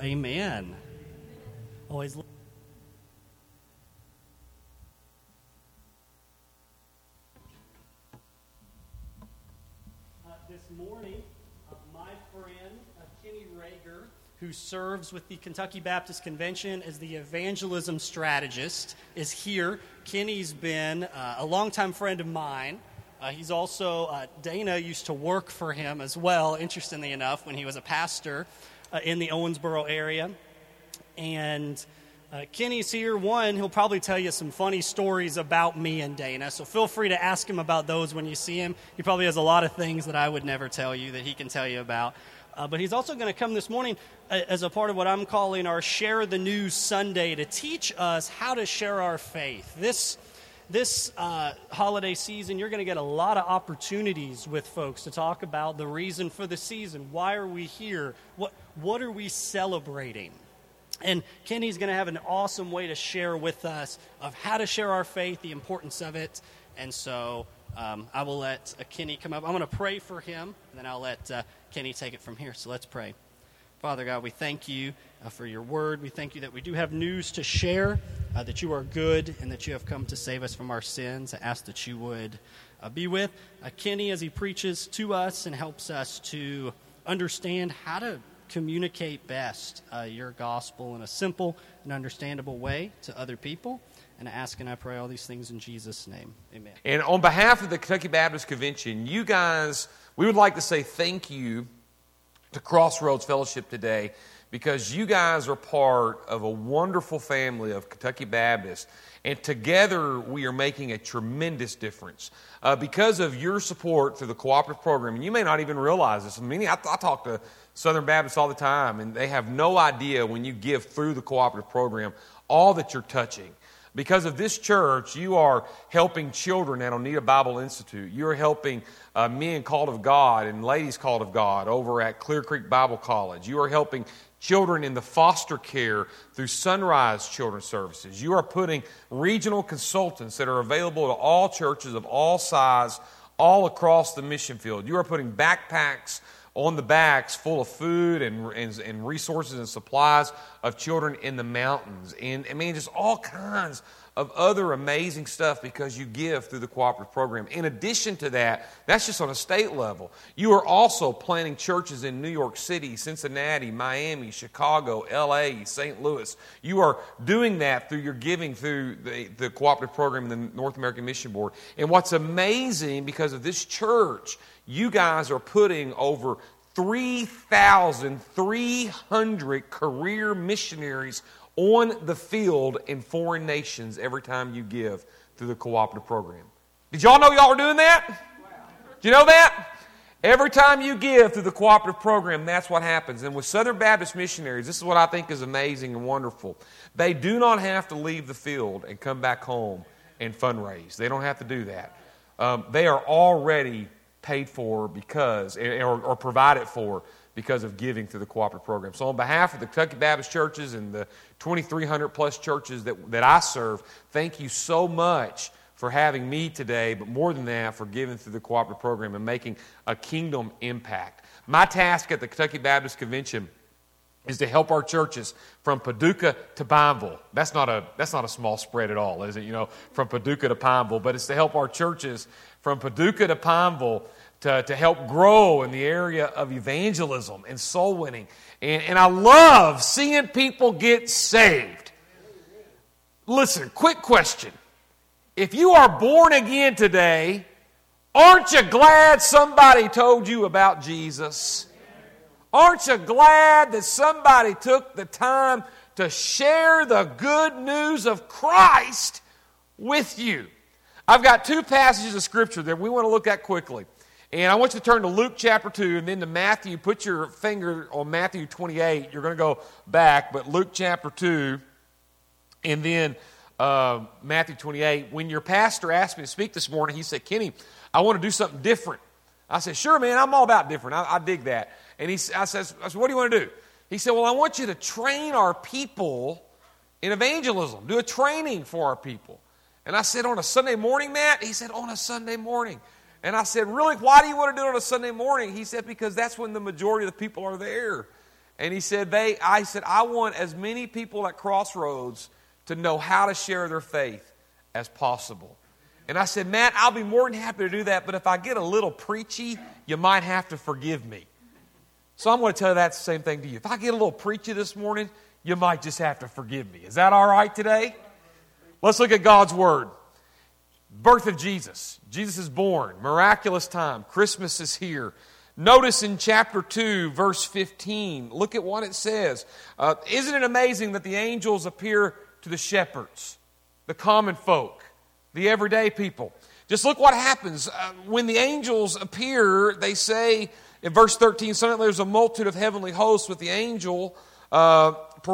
Amen. Always. Uh, this morning, uh, my friend uh, Kenny Rager, who serves with the Kentucky Baptist Convention as the evangelism strategist, is here. Kenny's been a longtime friend of mine. Uh, he's also, uh, Dana used to work for him as well, interestingly enough, when he was a pastor uh, in the Owensboro area. And uh, Kenny's here. One, he'll probably tell you some funny stories about me and Dana, so feel free to ask him about those when you see him. He probably has a lot of things that I would never tell you that he can tell you about. Uh, but he's also going to come this morning uh, as a part of what I'm calling our Share the News Sunday to teach us how to share our faith. This this uh, holiday season, you're going to get a lot of opportunities with folks to talk about the reason for the season. Why are we here? What, what are we celebrating? And Kenny's going to have an awesome way to share with us of how to share our faith, the importance of it. And so um, I will let uh, Kenny come up. I'm going to pray for him, and then I'll let uh, Kenny take it from here. So let's pray. Father God, we thank you uh, for your word. We thank you that we do have news to share, uh, that you are good, and that you have come to save us from our sins. I ask that you would uh, be with uh, Kenny as he preaches to us and helps us to understand how to communicate best uh, your gospel in a simple and understandable way to other people. And I ask and I pray all these things in Jesus' name. Amen. And on behalf of the Kentucky Baptist Convention, you guys, we would like to say thank you to Crossroads Fellowship today because you guys are part of a wonderful family of Kentucky Baptists. And together we are making a tremendous difference. Uh, because of your support through the cooperative program, and you may not even realize this. I mean, I, I talk to Southern Baptists all the time, and they have no idea when you give through the cooperative program all that you're touching. Because of this church, you are helping children at Oneida Bible Institute. You're helping uh, men called of God and ladies called of God over at Clear Creek Bible College. You are helping children in the foster care through Sunrise Children's Services. You are putting regional consultants that are available to all churches of all size all across the mission field. You are putting backpacks on the backs full of food and, and, and, resources and supplies of children in the mountains. And I mean, just all kinds of other amazing stuff because you give through the cooperative program. In addition to that, that's just on a state level. You are also planting churches in New York City, Cincinnati, Miami, Chicago, LA, St. Louis. You are doing that through your giving through the, the cooperative program in the North American Mission Board. And what's amazing because of this church, you guys are putting over 3,300 career missionaries on the field in foreign nations every time you give through the cooperative program. Did y'all know y'all were doing that? Did you know that? Every time you give through the cooperative program, that's what happens. And with Southern Baptist missionaries, this is what I think is amazing and wonderful. They do not have to leave the field and come back home and fundraise. They don't have to do that. Um, they are already paid for because, or, or provided for because of giving through the cooperative program. So, on behalf of the Kentucky Baptist churches and the 2,300 plus churches that, that I serve, thank you so much for having me today, but more than that, for giving through the cooperative program and making a kingdom impact. My task at the Kentucky Baptist Convention is to help our churches from Paducah to Pineville. That's not a that's not a small spread at all, is it? You know, from Paducah to Pineville, but it's to help our churches from Paducah to Pineville to, to help grow in the area of evangelism and soul winning. And, and I love seeing people get saved. Listen, quick question. If you are born again today, aren't you glad somebody told you about Jesus? Aren't you glad that somebody took the time to share the good news of Christ with you? I've got two passages of Scripture that we want to look at quickly. And I want you to turn to Luke chapter 2 and then to Matthew. Put your finger on Matthew 28. You're going to go back, but Luke chapter 2 and then uh, Matthew 28. When your pastor asked me to speak this morning, he said, Kenny, I want to do something different. I said, Sure, man, I'm all about different. I, I dig that. And he, I, said, I said, What do you want to do? He said, Well, I want you to train our people in evangelism, do a training for our people. And I said, On a Sunday morning, Matt? He said, On a Sunday morning. And I said, Really? Why do you want to do it on a Sunday morning? He said, Because that's when the majority of the people are there. And he said, they, I said, I want as many people at Crossroads to know how to share their faith as possible. And I said, Matt, I'll be more than happy to do that, but if I get a little preachy, you might have to forgive me. So I'm going to tell you that same thing to you. If I get a little preachy this morning, you might just have to forgive me. Is that all right today? Let's look at God's Word. Birth of Jesus. Jesus is born. Miraculous time. Christmas is here. Notice in chapter 2, verse 15, look at what it says. Uh, isn't it amazing that the angels appear to the shepherds, the common folk, the everyday people? Just look what happens. Uh, when the angels appear, they say in verse 13, suddenly there's a multitude of heavenly hosts with the angel uh,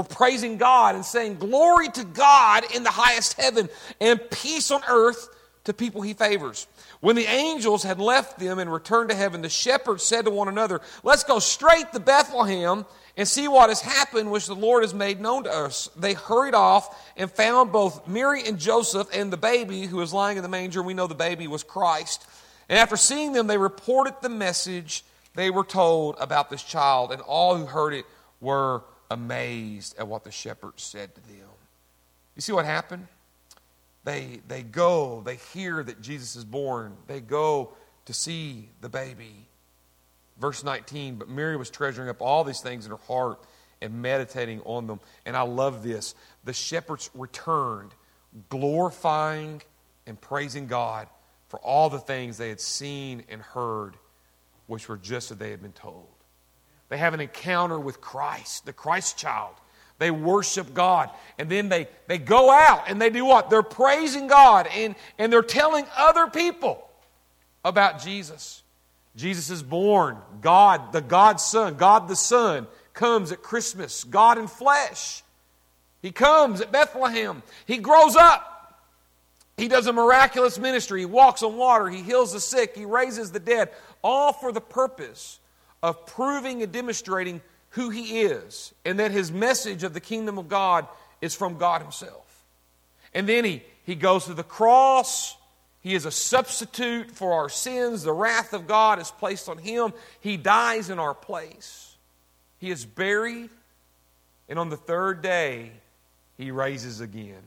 praising God and saying, Glory to God in the highest heaven and peace on earth to people he favors. When the angels had left them and returned to heaven, the shepherds said to one another, Let's go straight to Bethlehem and see what has happened, which the Lord has made known to us. They hurried off and found both Mary and Joseph and the baby who was lying in the manger. We know the baby was Christ. And after seeing them, they reported the message they were told about this child, and all who heard it were amazed at what the shepherds said to them. You see what happened? They, they go, they hear that Jesus is born, they go to see the baby. Verse 19, but Mary was treasuring up all these things in her heart and meditating on them. And I love this. The shepherds returned, glorifying and praising God for all the things they had seen and heard, which were just as they had been told. They have an encounter with Christ, the Christ child. They worship God. And then they, they go out and they do what? They're praising God and, and they're telling other people about Jesus. Jesus is born. God, the God Son, God the Son, comes at Christmas. God in flesh. He comes at Bethlehem. He grows up. He does a miraculous ministry. He walks on water. He heals the sick. He raises the dead. All for the purpose of proving and demonstrating who he is and that his message of the kingdom of God is from God himself. And then he, he goes to the cross. He is a substitute for our sins. The wrath of God is placed on him. He dies in our place. He is buried. And on the third day, he raises again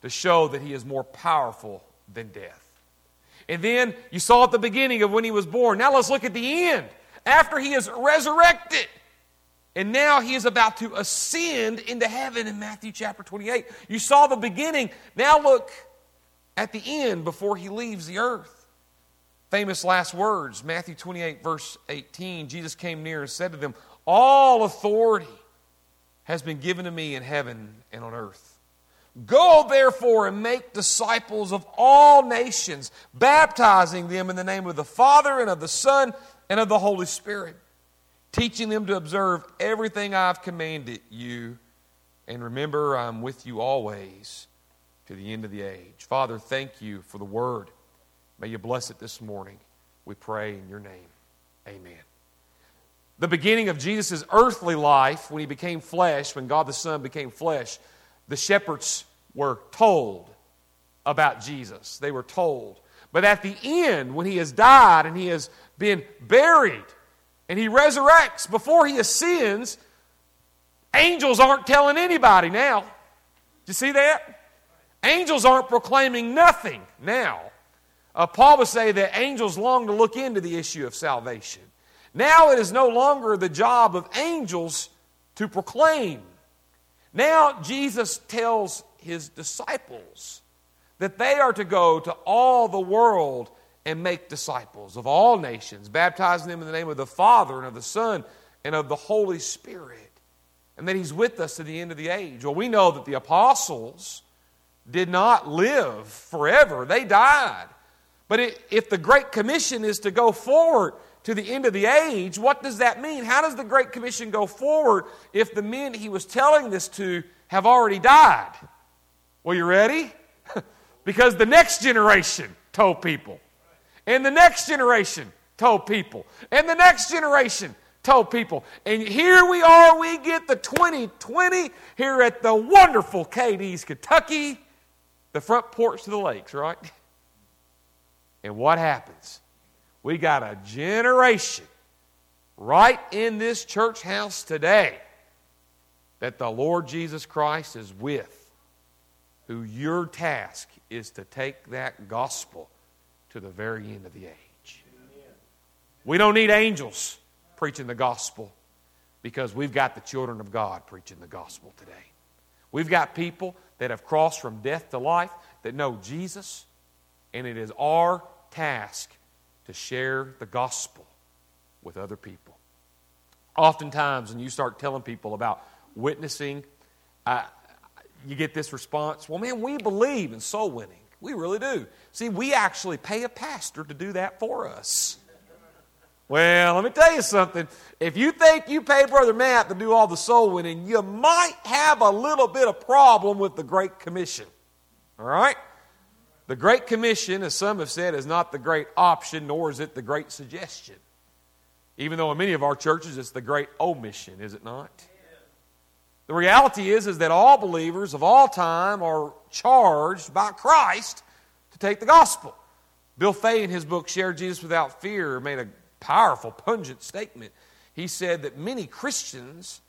to show that he is more powerful than death. And then you saw at the beginning of when he was born. Now let's look at the end. After he is resurrected, and now he is about to ascend into heaven in Matthew chapter 28. You saw the beginning. Now look at the end before he leaves the earth. Famous last words, Matthew 28, verse 18. Jesus came near and said to them, All authority has been given to me in heaven and on earth. Go therefore and make disciples of all nations, baptizing them in the name of the Father and of the Son and of the Holy Spirit teaching them to observe everything I've commanded you. And remember, I'm with you always to the end of the age. Father, thank you for the word. May you bless it this morning. We pray in your name. Amen. The beginning of Jesus' earthly life, when he became flesh, when God the Son became flesh, the shepherds were told about Jesus. They were told. But at the end, when he has died and he has been buried, and he resurrects before he ascends, angels aren't telling anybody now. Do you see that? Angels aren't proclaiming nothing now. Uh, Paul would say that angels long to look into the issue of salvation. Now it is no longer the job of angels to proclaim. Now Jesus tells his disciples that they are to go to all the world and make disciples of all nations, baptizing them in the name of the Father and of the Son and of the Holy Spirit, and that He's with us to the end of the age. Well, we know that the apostles did not live forever, they died. But it, if the Great Commission is to go forward to the end of the age, what does that mean? How does the Great Commission go forward if the men he was telling this to have already died? Well, you ready? because the next generation told people. And the next generation told people. And the next generation told people. And here we are, we get the 2020 here at the wonderful Cadiz, Kentucky, the front porch to the lakes, right? And what happens? We got a generation right in this church house today that the Lord Jesus Christ is with, who your task is to take that gospel to the very end of the age. We don't need angels preaching the gospel because we've got the children of God preaching the gospel today. We've got people that have crossed from death to life that know Jesus, and it is our task to share the gospel with other people. Oftentimes, when you start telling people about witnessing, you get this response well, man, we believe in soul winning. We really do. See, we actually pay a pastor to do that for us. Well, let me tell you something. If you think you pay Brother Matt to do all the soul winning, you might have a little bit of problem with the Great Commission. All right? The Great Commission, as some have said, is not the great option, nor is it the great suggestion. Even though in many of our churches it's the great omission, is it not? The reality is, is that all believers of all time are charged by Christ to take the gospel. Bill Fay, in his book Share Jesus Without Fear, made a powerful, pungent statement. He said that many Christians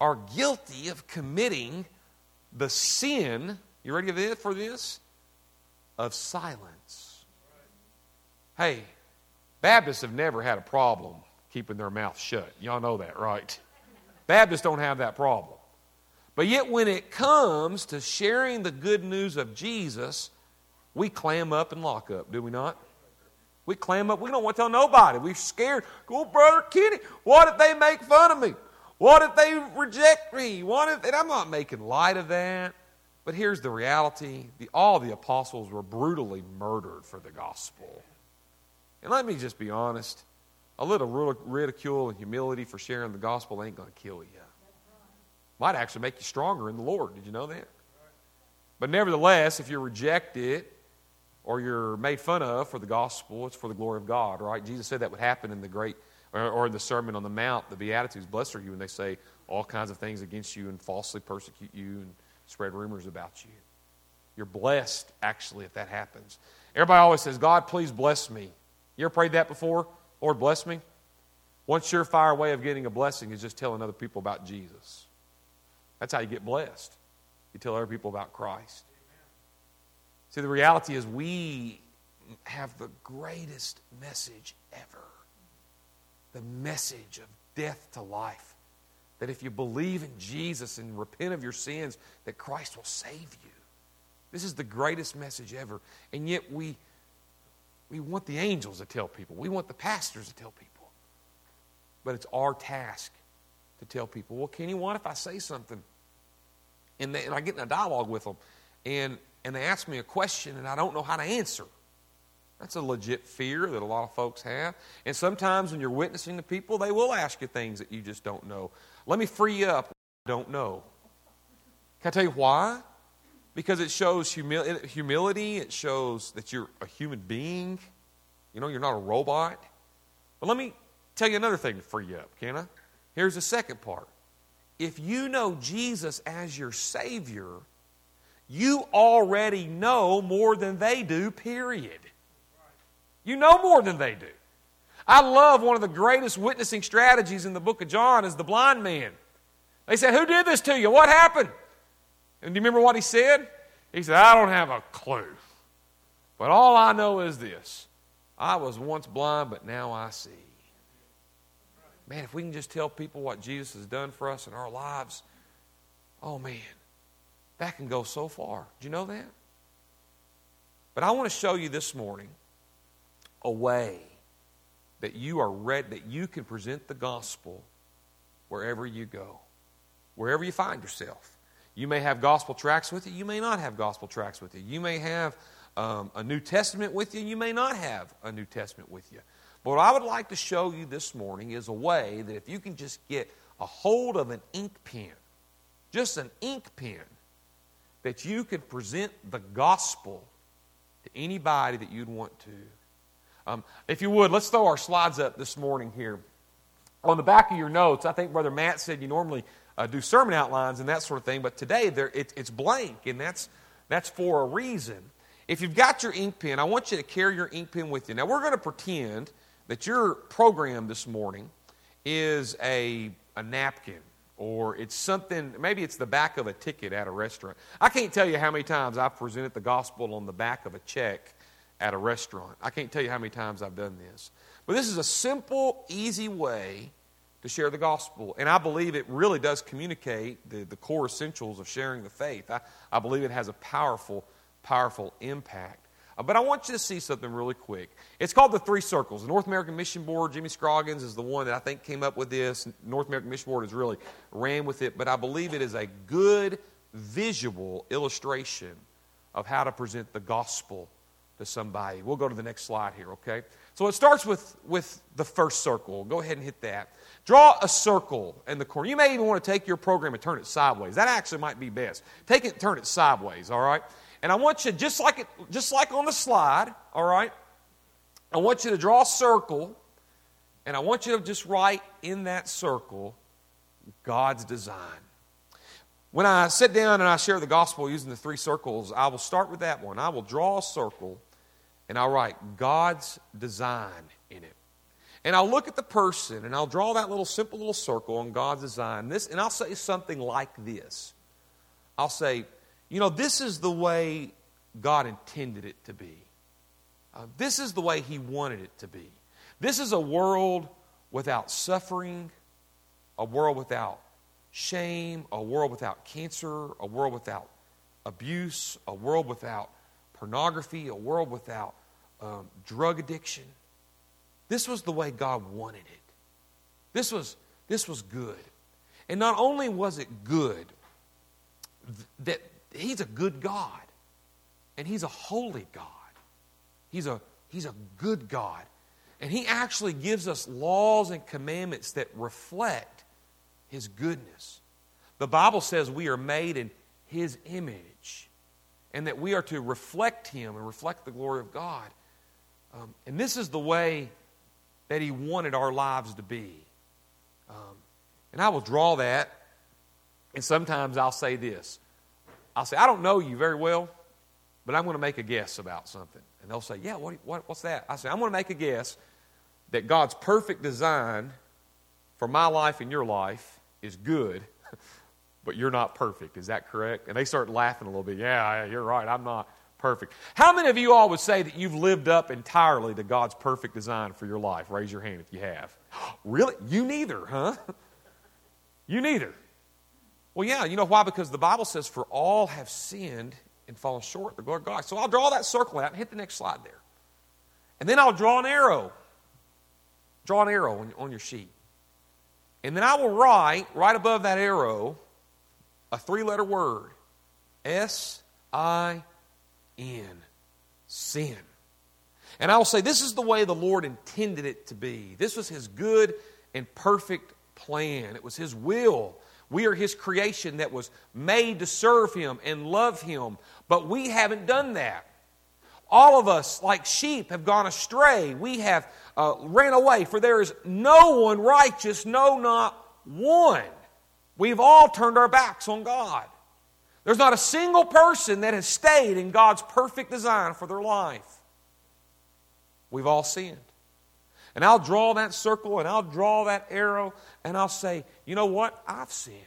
are guilty of committing the sin, you ready for this? Of silence. Hey, Baptists have never had a problem keeping their mouth shut. Y'all know that, right? Baptists don't have that problem. But yet, when it comes to sharing the good news of Jesus, we clam up and lock up, do we not? We clam up. We don't want to tell nobody. We're scared. Go, oh, brother Kenny. What if they make fun of me? What if they reject me? What if, and I'm not making light of that. But here's the reality the, all the apostles were brutally murdered for the gospel. And let me just be honest a little ridicule and humility for sharing the gospel ain't going to kill you. Might actually make you stronger in the Lord. Did you know that? But nevertheless, if you reject it or you're made fun of for the gospel, it's for the glory of God, right? Jesus said that would happen in the great, or, in the Sermon on the Mount, the Beatitudes. Blessed are you when they say all kinds of things against you and falsely persecute you and spread rumors about you. You're blessed, actually, if that happens. Everybody always says, God, please bless me. You ever prayed that before? Lord, bless me? One surefire way of getting a blessing is just telling other people about Jesus. That's how you get blessed. You tell other people about Christ. See, the reality is we have the greatest message ever the message of death to life. That if you believe in Jesus and repent of your sins, that Christ will save you. This is the greatest message ever. And yet we, we want the angels to tell people, we want the pastors to tell people. But it's our task to tell people, well, Kenny, what if I say something? And, they, and I get in a dialogue with them. And and they ask me a question and I don't know how to answer. That's a legit fear that a lot of folks have. And sometimes when you're witnessing to people, they will ask you things that you just don't know. Let me free you up. I Don't know. Can I tell you why? Because it shows humil- humility, it shows that you're a human being. You know, you're not a robot. But let me tell you another thing to free you up, can I? Here's the second part. If you know Jesus as your Savior, you already know more than they do, period. You know more than they do. I love one of the greatest witnessing strategies in the book of John is the blind man. They said, Who did this to you? What happened? And do you remember what he said? He said, I don't have a clue. But all I know is this I was once blind, but now I see. Man, if we can just tell people what Jesus has done for us in our lives, oh man, that can go so far. Do you know that? But I want to show you this morning a way that you are read that you can present the gospel wherever you go, wherever you find yourself. You may have gospel tracts with you, you may not have gospel tracts with you. You may have um, a New Testament with you, you may not have a New Testament with you. But what I would like to show you this morning is a way that if you can just get a hold of an ink pen, just an ink pen, that you could present the gospel to anybody that you'd want to. Um, if you would, let's throw our slides up this morning here. On the back of your notes, I think Brother Matt said you normally uh, do sermon outlines and that sort of thing, but today it, it's blank, and that's, that's for a reason. If you've got your ink pen, I want you to carry your ink pen with you. Now, we're going to pretend that your program this morning is a, a napkin or it's something, maybe it's the back of a ticket at a restaurant. I can't tell you how many times I've presented the gospel on the back of a check at a restaurant. I can't tell you how many times I've done this. But this is a simple, easy way to share the gospel. And I believe it really does communicate the, the core essentials of sharing the faith. I, I believe it has a powerful, powerful impact. But I want you to see something really quick. It's called the Three Circles. The North American Mission Board, Jimmy Scroggins is the one that I think came up with this. North American Mission Board has really ran with it, but I believe it is a good visual illustration of how to present the gospel to somebody. We'll go to the next slide here, okay? So it starts with, with the first circle. Go ahead and hit that. Draw a circle in the corner. You may even want to take your program and turn it sideways. That actually might be best. Take it turn it sideways, all right? And I want you, just like, it, just like on the slide, all right? I want you to draw a circle, and I want you to just write in that circle God's design. When I sit down and I share the gospel using the three circles, I will start with that one. I will draw a circle and I'll write God's design in it. And I'll look at the person and I'll draw that little simple little circle on God's design. This, and I'll say something like this I'll say, you know, this is the way God intended it to be. Uh, this is the way He wanted it to be. This is a world without suffering, a world without shame, a world without cancer, a world without abuse, a world without pornography, a world without um, drug addiction. This was the way God wanted it. This was, this was good. And not only was it good, that He's a good God, and He's a holy God. He's a, he's a good God. And He actually gives us laws and commandments that reflect His goodness. The Bible says we are made in His image and that we are to reflect Him and reflect the glory of God. Um, and this is the way that He wanted our lives to be. Um, and I will draw that, and sometimes I'll say this I'll say, I don't know you very well, but I'm going to make a guess about something. And they'll say, Yeah, what, what, what's that? I say, I'm going to make a guess that God's perfect design for my life and your life is good, but you're not perfect. Is that correct? And they start laughing a little bit. Yeah, you're right. I'm not perfect. How many of you all would say that you've lived up entirely to God's perfect design for your life? Raise your hand if you have. Really? You neither, huh? You neither. Well, yeah, you know why? Because the Bible says, For all have sinned and fallen short the glory of God. So I'll draw that circle out and hit the next slide there. And then I'll draw an arrow. Draw an arrow on, on your sheet. And then I will write, right above that arrow, a three letter word S I N. Sin. And I will say, This is the way the Lord intended it to be. This was His good and perfect plan, it was His will we are His creation that was made to serve Him and love Him, but we haven't done that. All of us, like sheep, have gone astray. We have uh, ran away, for there is no one righteous, no, not one. We've all turned our backs on God. There's not a single person that has stayed in God's perfect design for their life. We've all sinned. And I'll draw that circle and I'll draw that arrow and I'll say, you know what? I've sinned.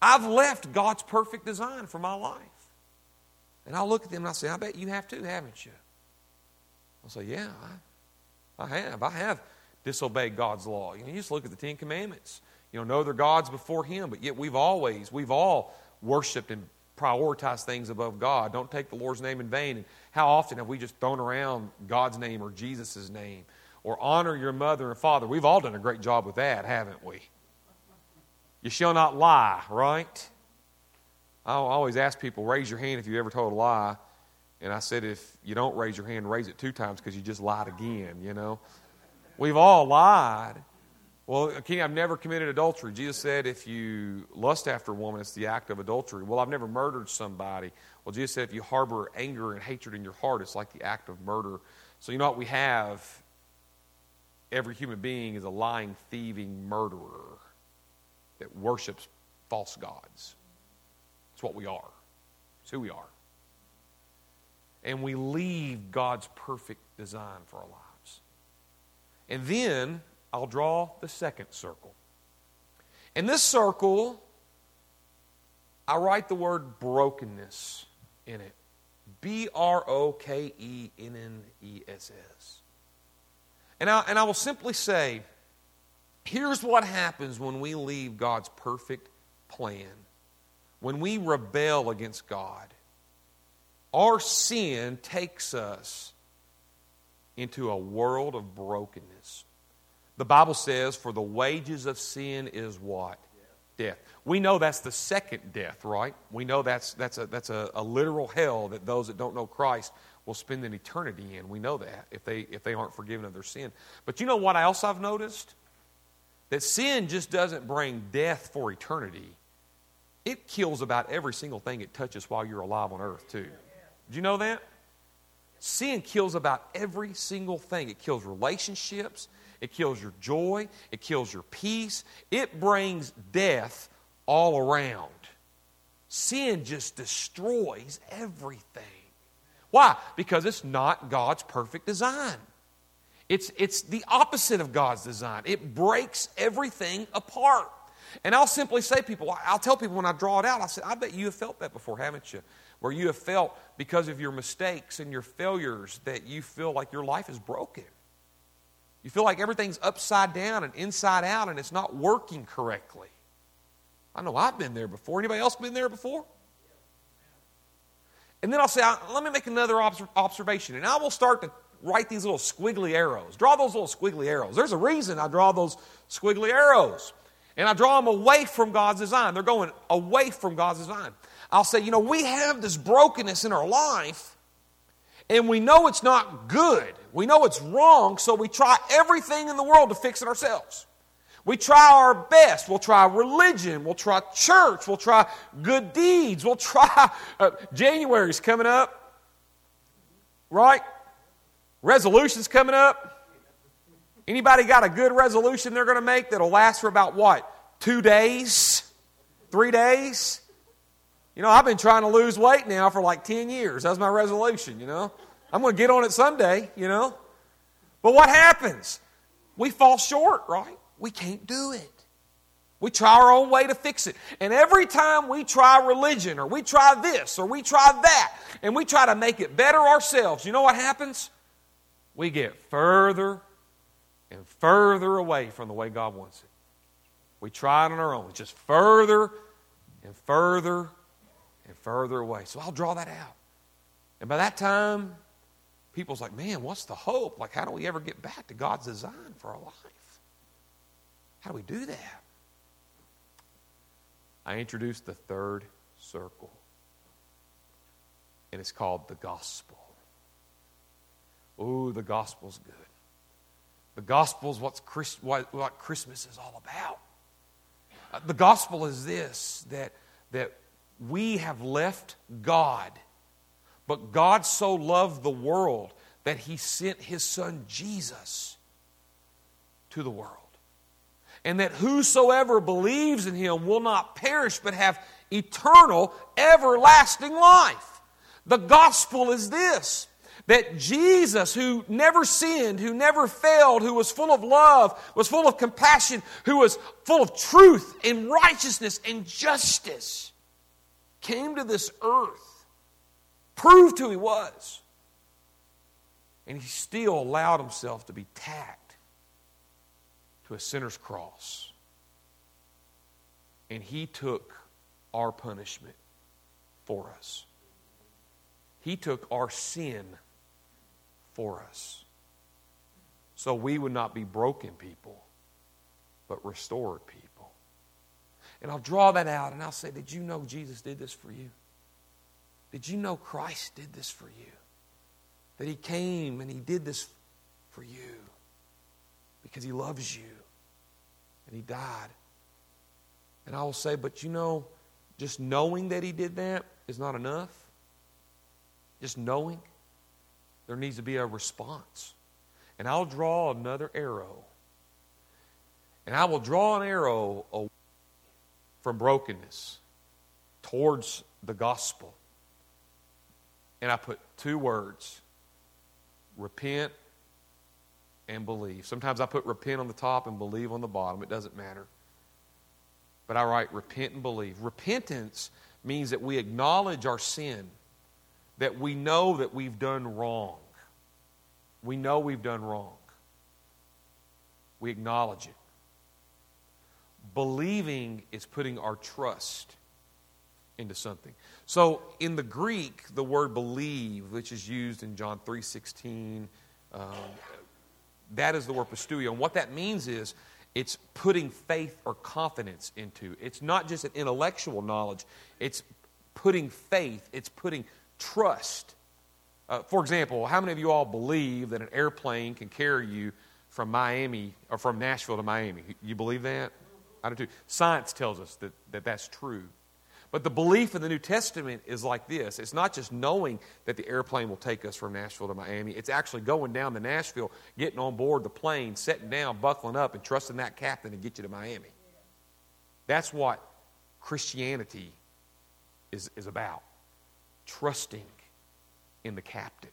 I've left God's perfect design for my life. And I'll look at them and I'll say, I bet you have too, haven't you? I'll say, Yeah, I, I have. I have disobeyed God's law. You, know, you just look at the Ten Commandments. You know, know their gods before Him, but yet we've always, we've all worshiped and prioritized things above God. Don't take the Lord's name in vain. And how often have we just thrown around God's name or Jesus' name? Or honor your mother and father. We've all done a great job with that, haven't we? You shall not lie, right? I always ask people, raise your hand if you ever told a lie. And I said, if you don't raise your hand, raise it two times because you just lied again, you know? We've all lied. Well, Kenny, I've never committed adultery. Jesus said, if you lust after a woman, it's the act of adultery. Well, I've never murdered somebody. Well, Jesus said, if you harbor anger and hatred in your heart, it's like the act of murder. So, you know what we have every human being is a lying, thieving murderer that worships false gods. It's what we are, it's who we are. And we leave God's perfect design for our lives. And then I'll draw the second circle. In this circle, I write the word brokenness in it. B R O K E N N E S S. And I, and I will simply say here's what happens when we leave God's perfect plan, when we rebel against God. Our sin takes us into a world of brokenness. The Bible says, For the wages of sin is what? Death. We know that's the second death, right? We know that's, that's, a, that's a, a literal hell that those that don't know Christ will spend an eternity in. We know that if they, if they aren't forgiven of their sin. But you know what else I've noticed? That sin just doesn't bring death for eternity. It kills about every single thing it touches while you're alive on earth, too. Did you know that? Sin kills about every single thing. It kills relationships, it kills your joy, it kills your peace, it brings death all around. Sin just destroys everything. Why? Because it's not God's perfect design. It's, it's the opposite of God's design. It breaks everything apart. And I'll simply say, people, I'll tell people when I draw it out, I said, I bet you have felt that before, haven't you? Where you have felt because of your mistakes and your failures that you feel like your life is broken. You feel like everything's upside down and inside out and it's not working correctly. I know I've been there before. Anybody else been there before? And then I'll say, uh, let me make another observation. And I will start to write these little squiggly arrows. Draw those little squiggly arrows. There's a reason I draw those squiggly arrows. And I draw them away from God's design. They're going away from God's design. I'll say, you know, we have this brokenness in our life, and we know it's not good. We know it's wrong, so we try everything in the world to fix it ourselves. We try our best. We'll try religion. We'll try church. We'll try good deeds. We'll try. Uh, January's coming up, right? Resolutions coming up. Anybody got a good resolution they're going to make that'll last for about what? Two days? Three days? You know, I've been trying to lose weight now for like 10 years. That's my resolution, you know. I'm going to get on it someday, you know. But what happens? We fall short, right? We can't do it. We try our own way to fix it. And every time we try religion or we try this or we try that and we try to make it better ourselves, you know what happens? We get further and further away from the way God wants it. We try it on our own. It's just further and further and further away. So I'll draw that out. And by that time, people's like, man, what's the hope? Like, how do we ever get back to God's design for our life? How do we do that? I introduced the third circle, and it's called the gospel. Oh, the gospel's good. The gospel is what's Christ, what, what Christmas is all about. Uh, the gospel is this that, that we have left God, but God so loved the world that he sent his son Jesus to the world and that whosoever believes in him will not perish but have eternal, everlasting life. The gospel is this that Jesus, who never sinned, who never failed, who was full of love, was full of compassion, who was full of truth and righteousness and justice, came to this earth, proved who he was, and he still allowed himself to be taxed to a sinner's cross. And he took our punishment for us. He took our sin for us. So we would not be broken people, but restored people. And I'll draw that out and I'll say, Did you know Jesus did this for you? Did you know Christ did this for you? That He came and He did this for you because He loves you and he died. And I will say, but you know, just knowing that he did that is not enough. Just knowing, there needs to be a response. And I'll draw another arrow. And I will draw an arrow away from brokenness towards the gospel. And I put two words repent and believe. Sometimes I put repent on the top and believe on the bottom. It doesn't matter. But I write repent and believe. Repentance means that we acknowledge our sin, that we know that we've done wrong. We know we've done wrong. We acknowledge it. Believing is putting our trust into something. So in the Greek, the word believe, which is used in John 3.16, um, that is the word pisteuo. And what that means is it's putting faith or confidence into. It's not just an intellectual knowledge, it's putting faith, it's putting trust. Uh, for example, how many of you all believe that an airplane can carry you from Miami or from Nashville to Miami? You believe that? I do too. Science tells us that, that that's true. But the belief in the New Testament is like this it's not just knowing that the airplane will take us from Nashville to Miami, it's actually going down to Nashville, getting on board the plane, sitting down, buckling up, and trusting that captain to get you to Miami. That's what Christianity is, is about trusting in the captain.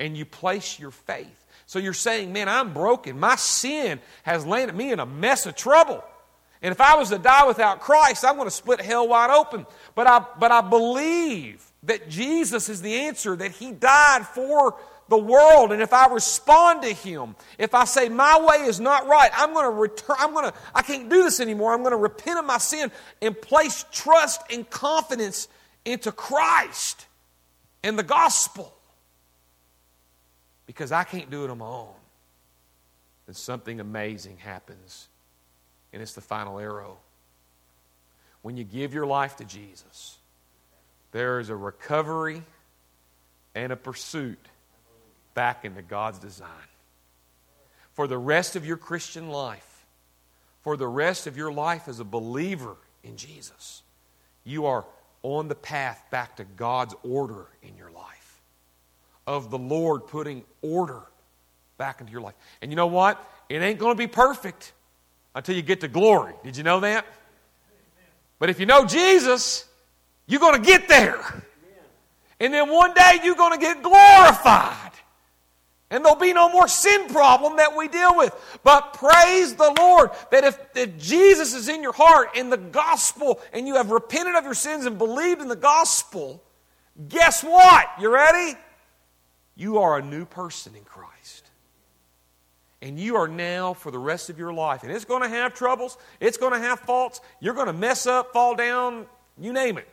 And you place your faith. So you're saying, man, I'm broken. My sin has landed me in a mess of trouble. And if I was to die without Christ, I'm going to split hell wide open. But I, but I believe that Jesus is the answer, that He died for the world. And if I respond to Him, if I say, my way is not right, I'm going to return, I'm going to, I can't do this anymore. I'm going to repent of my sin and place trust and confidence into Christ and the gospel. Because I can't do it on my own. And something amazing happens and it's the final arrow. When you give your life to Jesus, there is a recovery and a pursuit back into God's design. For the rest of your Christian life, for the rest of your life as a believer in Jesus, you are on the path back to God's order in your life, of the Lord putting order back into your life. And you know what? It ain't going to be perfect until you get to glory. Did you know that? But if you know Jesus, you're going to get there. And then one day you're going to get glorified. And there'll be no more sin problem that we deal with. But praise the Lord that if, if Jesus is in your heart in the gospel and you have repented of your sins and believed in the gospel, guess what? You ready? You are a new person in Christ and you are now for the rest of your life. And it's going to have troubles, it's going to have faults, you're going to mess up, fall down, you name it.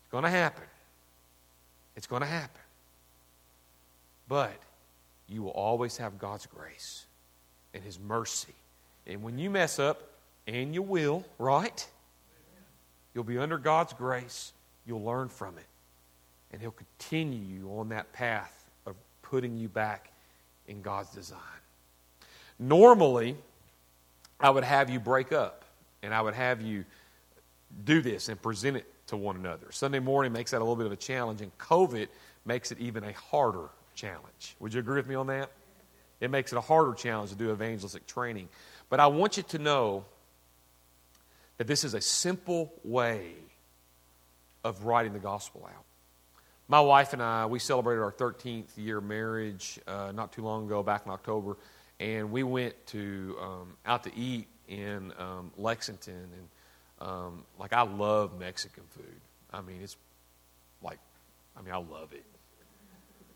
It's going to happen. It's going to happen. But you will always have God's grace and His mercy. And when you mess up, and you will, right? You'll be under God's grace. You'll learn from it. And He'll continue you on that path of putting you back in God's design. Normally, I would have you break up and I would have you do this and present it to one another. Sunday morning makes that a little bit of a challenge, and COVID makes it even a harder challenge. Would you agree with me on that? It makes it a harder challenge to do evangelistic training. But I want you to know that this is a simple way of writing the gospel out. My wife and I, we celebrated our 13th year marriage uh, not too long ago, back in October and we went to um, out to eat in um, Lexington, and um, like I love Mexican food. I mean, it's like, I mean, I love it.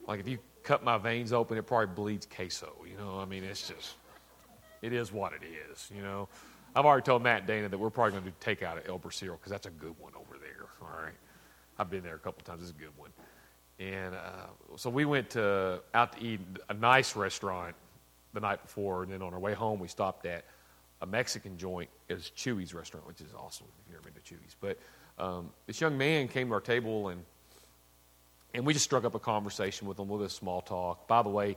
Like if you cut my veins open, it probably bleeds queso. You know, I mean, it's just, it is what it is. You know, I've already told Matt Dana that we're probably going to do takeout at El Bracero because that's a good one over there. All right, I've been there a couple times. It's a good one. And uh, so we went to, out to eat a nice restaurant the night before, and then on our way home, we stopped at a Mexican joint. It was Chuy's restaurant, which is awesome if you've ever been to Chuy's. But um, this young man came to our table, and and we just struck up a conversation with him, a little bit of small talk. By the way,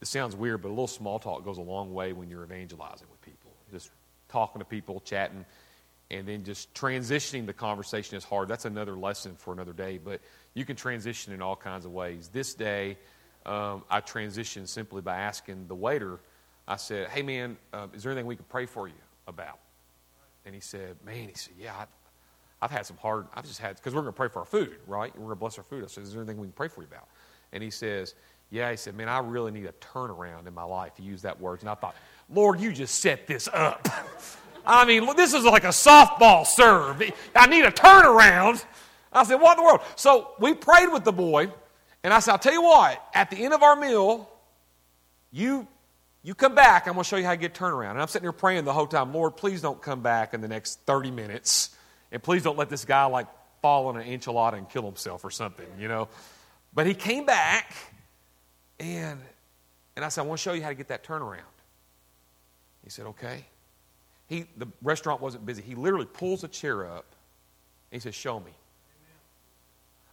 it sounds weird, but a little small talk goes a long way when you're evangelizing with people. Just talking to people, chatting, and then just transitioning the conversation is hard. That's another lesson for another day, but you can transition in all kinds of ways. This day, um, I transitioned simply by asking the waiter, I said, Hey, man, uh, is there anything we can pray for you about? And he said, Man, he said, Yeah, I, I've had some hard, I've just had, because we're going to pray for our food, right? We're going to bless our food. I said, Is there anything we can pray for you about? And he says, Yeah, he said, Man, I really need a turnaround in my life. He used that word. And I thought, Lord, you just set this up. I mean, this is like a softball serve. I need a turnaround. I said, What in the world? So we prayed with the boy, and I said, I'll tell you what, at the end of our meal, you you come back, I'm going to show you how to get turnaround. And I'm sitting here praying the whole time, Lord, please don't come back in the next 30 minutes. And please don't let this guy like fall on an enchilada and kill himself or something, you know. But he came back and and I said, I want to show you how to get that turnaround. He said, okay. He the restaurant wasn't busy. He literally pulls a chair up and he says, Show me.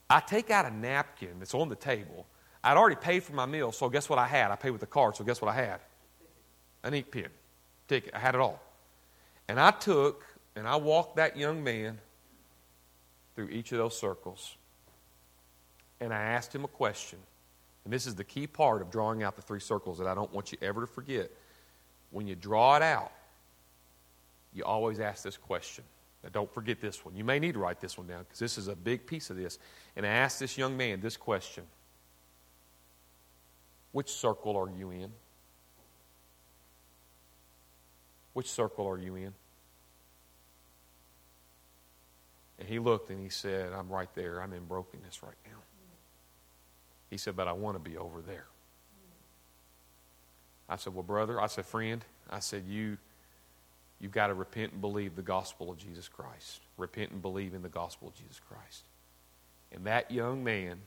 I take out a napkin that's on the table. I'd already paid for my meal, so guess what I had? I paid with the card, so guess what I had? An ink pen, ticket. I had it all. And I took and I walked that young man through each of those circles. And I asked him a question. And this is the key part of drawing out the three circles that I don't want you ever to forget. When you draw it out, you always ask this question. Now, don't forget this one. You may need to write this one down because this is a big piece of this. And I asked this young man this question Which circle are you in? Which circle are you in? And he looked and he said, I'm right there. I'm in brokenness right now. He said, But I want to be over there. I said, Well, brother, I said, friend, I said, You you've got to repent and believe the gospel of Jesus Christ. Repent and believe in the gospel of Jesus Christ. And that young man,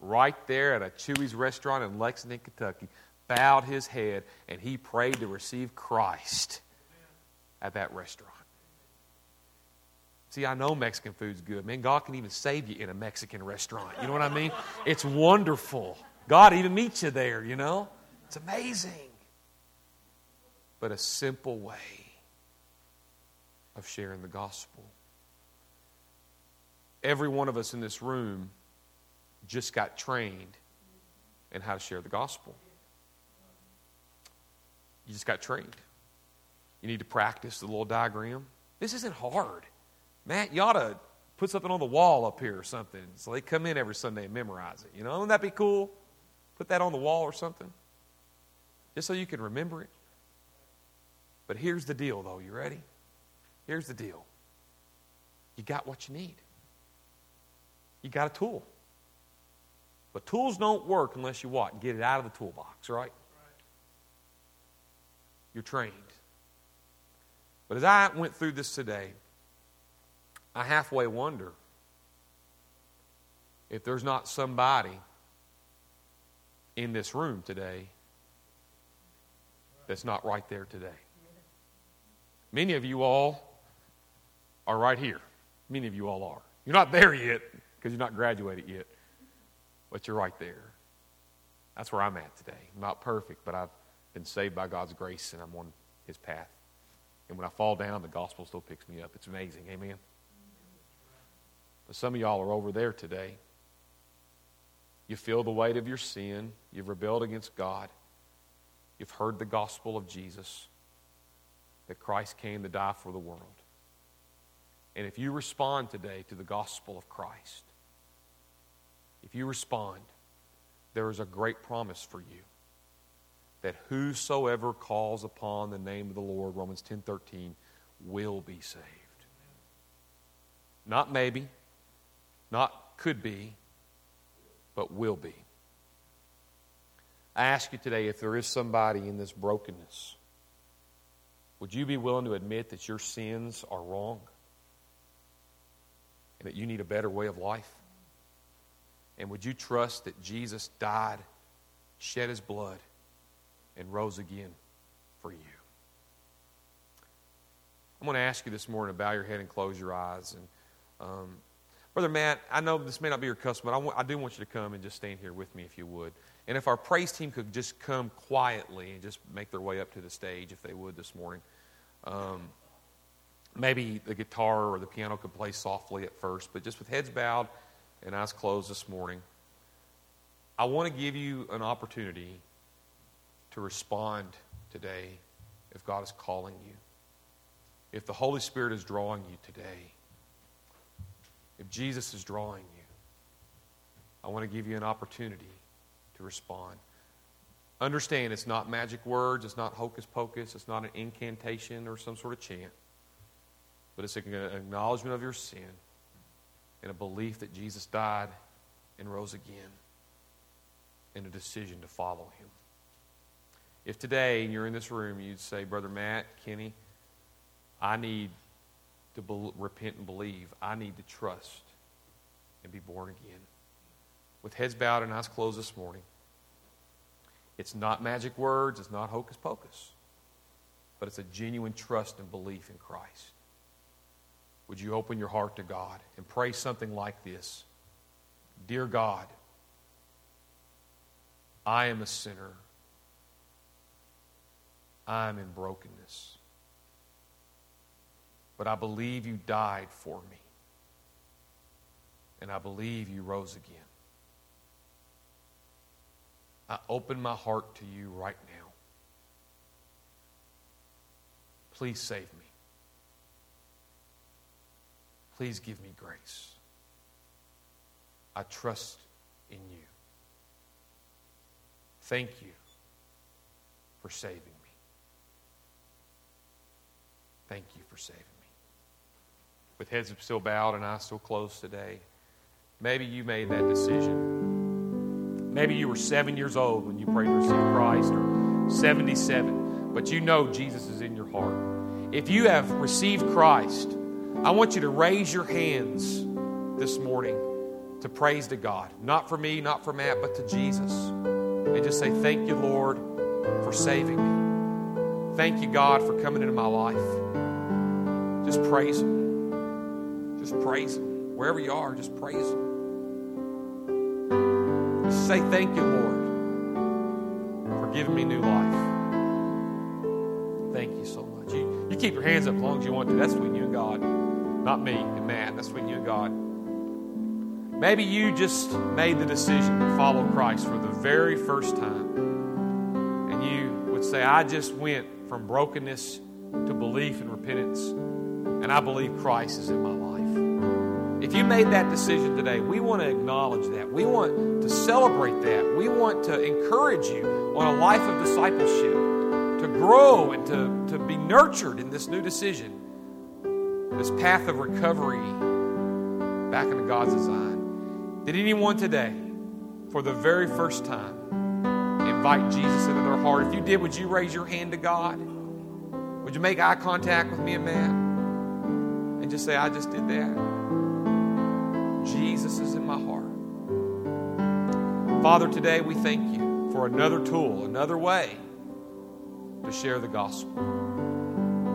right there at a Chuy's restaurant in Lexington, Kentucky, bowed his head and he prayed to receive Christ at that restaurant. See, I know Mexican food's good. Man, God can even save you in a Mexican restaurant. You know what I mean? It's wonderful. God even meets you there, you know? It's amazing. But a simple way of sharing the gospel. Every one of us in this room just got trained in how to share the gospel. You just got trained. You need to practice the little diagram. This isn't hard. Matt, you ought to put something on the wall up here or something so they come in every Sunday and memorize it. You know, wouldn't that be cool? Put that on the wall or something. Just so you can remember it. But here's the deal, though. You ready? Here's the deal. You got what you need. You got a tool. But tools don't work unless you what? Get it out of the toolbox, right? You're trained. But as I went through this today, I halfway wonder if there's not somebody in this room today that's not right there today. Many of you all are right here. Many of you all are. You're not there yet because you're not graduated yet, but you're right there. That's where I'm at today. I'm not perfect, but I've been saved by God's grace and I'm on His path. And when I fall down, the gospel still picks me up. It's amazing. Amen. But some of y'all are over there today. You feel the weight of your sin. You've rebelled against God. You've heard the gospel of Jesus that Christ came to die for the world. And if you respond today to the gospel of Christ, if you respond, there is a great promise for you that whosoever calls upon the name of the Lord, Romans 10:13, will be saved. Not maybe, not could be, but will be. I ask you today if there is somebody in this brokenness, would you be willing to admit that your sins are wrong that you need a better way of life? And would you trust that Jesus died, shed his blood, and rose again for you? I'm going to ask you this morning to bow your head and close your eyes. And um, Brother Matt, I know this may not be your custom, but I, w- I do want you to come and just stand here with me if you would. And if our praise team could just come quietly and just make their way up to the stage, if they would this morning. Um, maybe the guitar or the piano could play softly at first, but just with heads bowed and eyes closed this morning, I want to give you an opportunity to respond today if God is calling you. If the Holy Spirit is drawing you today if Jesus is drawing you, I want to give you an opportunity to respond. Understand it's not magic words, it's not hocus pocus, it's not an incantation or some sort of chant. But it's an acknowledgement of your sin and a belief that Jesus died and rose again and a decision to follow him. If today you're in this room, you'd say, Brother Matt, Kenny, I need to be- repent and believe. I need to trust and be born again. With heads bowed and eyes closed this morning, it's not magic words, it's not hocus pocus, but it's a genuine trust and belief in Christ. Would you open your heart to God and pray something like this Dear God, I am a sinner. I am in brokenness. But I believe you died for me. And I believe you rose again. I open my heart to you right now. Please save me. Please give me grace. I trust in you. Thank you for saving me. Thank you for saving me. With heads still bowed and eyes still closed today, maybe you made that decision. Maybe you were seven years old when you prayed to receive Christ, or 77, but you know Jesus is in your heart. If you have received Christ, I want you to raise your hands this morning to praise to God. Not for me, not for Matt, but to Jesus. And just say, Thank you, Lord, for saving me. Thank you, God, for coming into my life. Just praise Him. Just praise Him. Wherever you are, just praise Him. Just say, Thank you, Lord, for giving me new life. Thank you so much. You, you keep your hands up as long as you want to. That's between you and God. Not me and Matt. That's between you and God. Maybe you just made the decision to follow Christ for the very first time. And you would say, I just went from brokenness to belief and repentance, and I believe Christ is in my life. If you made that decision today, we want to acknowledge that. We want to celebrate that. We want to encourage you on a life of discipleship, to grow and to, to be nurtured in this new decision, this path of recovery back into God's design. Did anyone today, for the very first time, invite Jesus into their heart? If you did, would you raise your hand to God? Would you make eye contact with me and Matt? And just say, I just did that. Jesus is in my heart. Father, today we thank you for another tool, another way to share the gospel.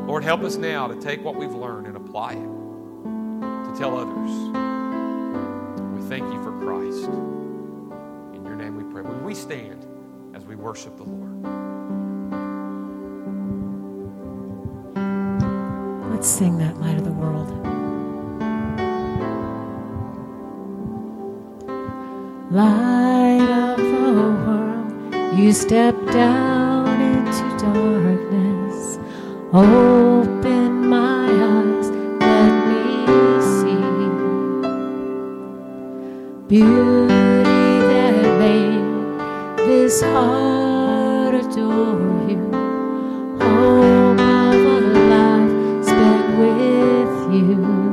Lord, help us now to take what we've learned and apply it to tell others We thank you for Christ. In your name we pray. We stand as we worship the Lord. Let's sing that light of the world. Light of the world, you step down into darkness. Open beauty that made this heart adore you. Hope of a life spent with you.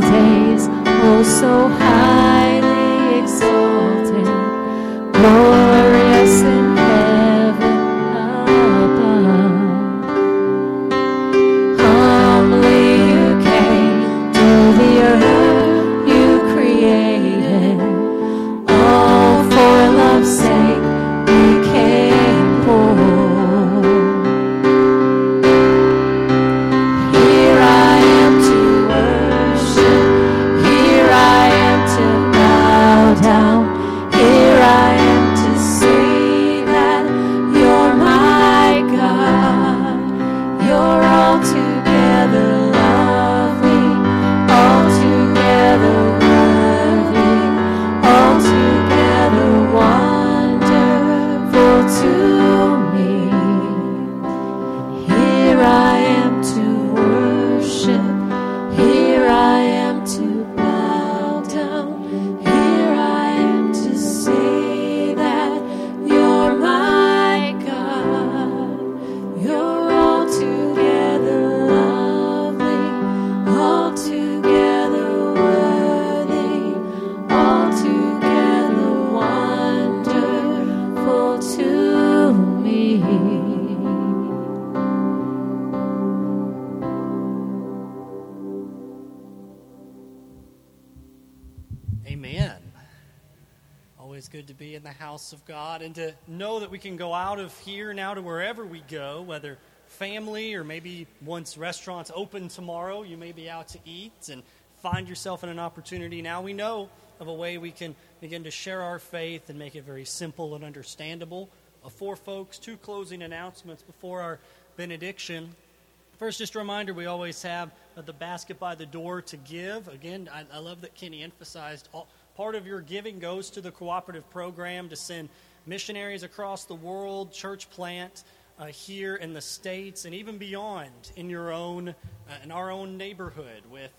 Days, oh so family or maybe once restaurants open tomorrow, you may be out to eat and find yourself in an opportunity. Now we know of a way we can begin to share our faith and make it very simple and understandable. For folks, two closing announcements before our benediction. First, just a reminder we always have uh, the basket by the door to give. Again, I, I love that Kenny emphasized all, part of your giving goes to the cooperative program to send missionaries across the world, church plant uh, here in the States, and even beyond in your own, uh, in our own neighborhood with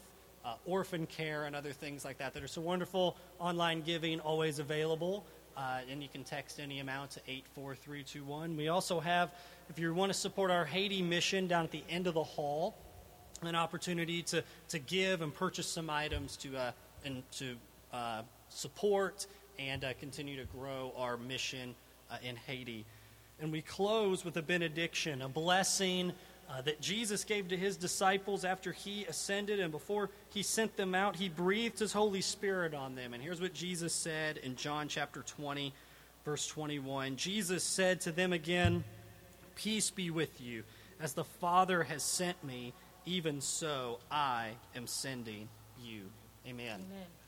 uh, orphan care and other things like that that are so wonderful. Online giving always available. Uh, and you can text any amount to 84321. We also have, if you want to support our Haiti mission down at the end of the hall, an opportunity to, to give and purchase some items to, uh, and to uh, support and continue to grow our mission in Haiti. And we close with a benediction, a blessing uh, that Jesus gave to his disciples after he ascended and before he sent them out, he breathed his Holy Spirit on them. And here's what Jesus said in John chapter 20, verse 21. Jesus said to them again, Peace be with you. As the Father has sent me, even so I am sending you. Amen. Amen.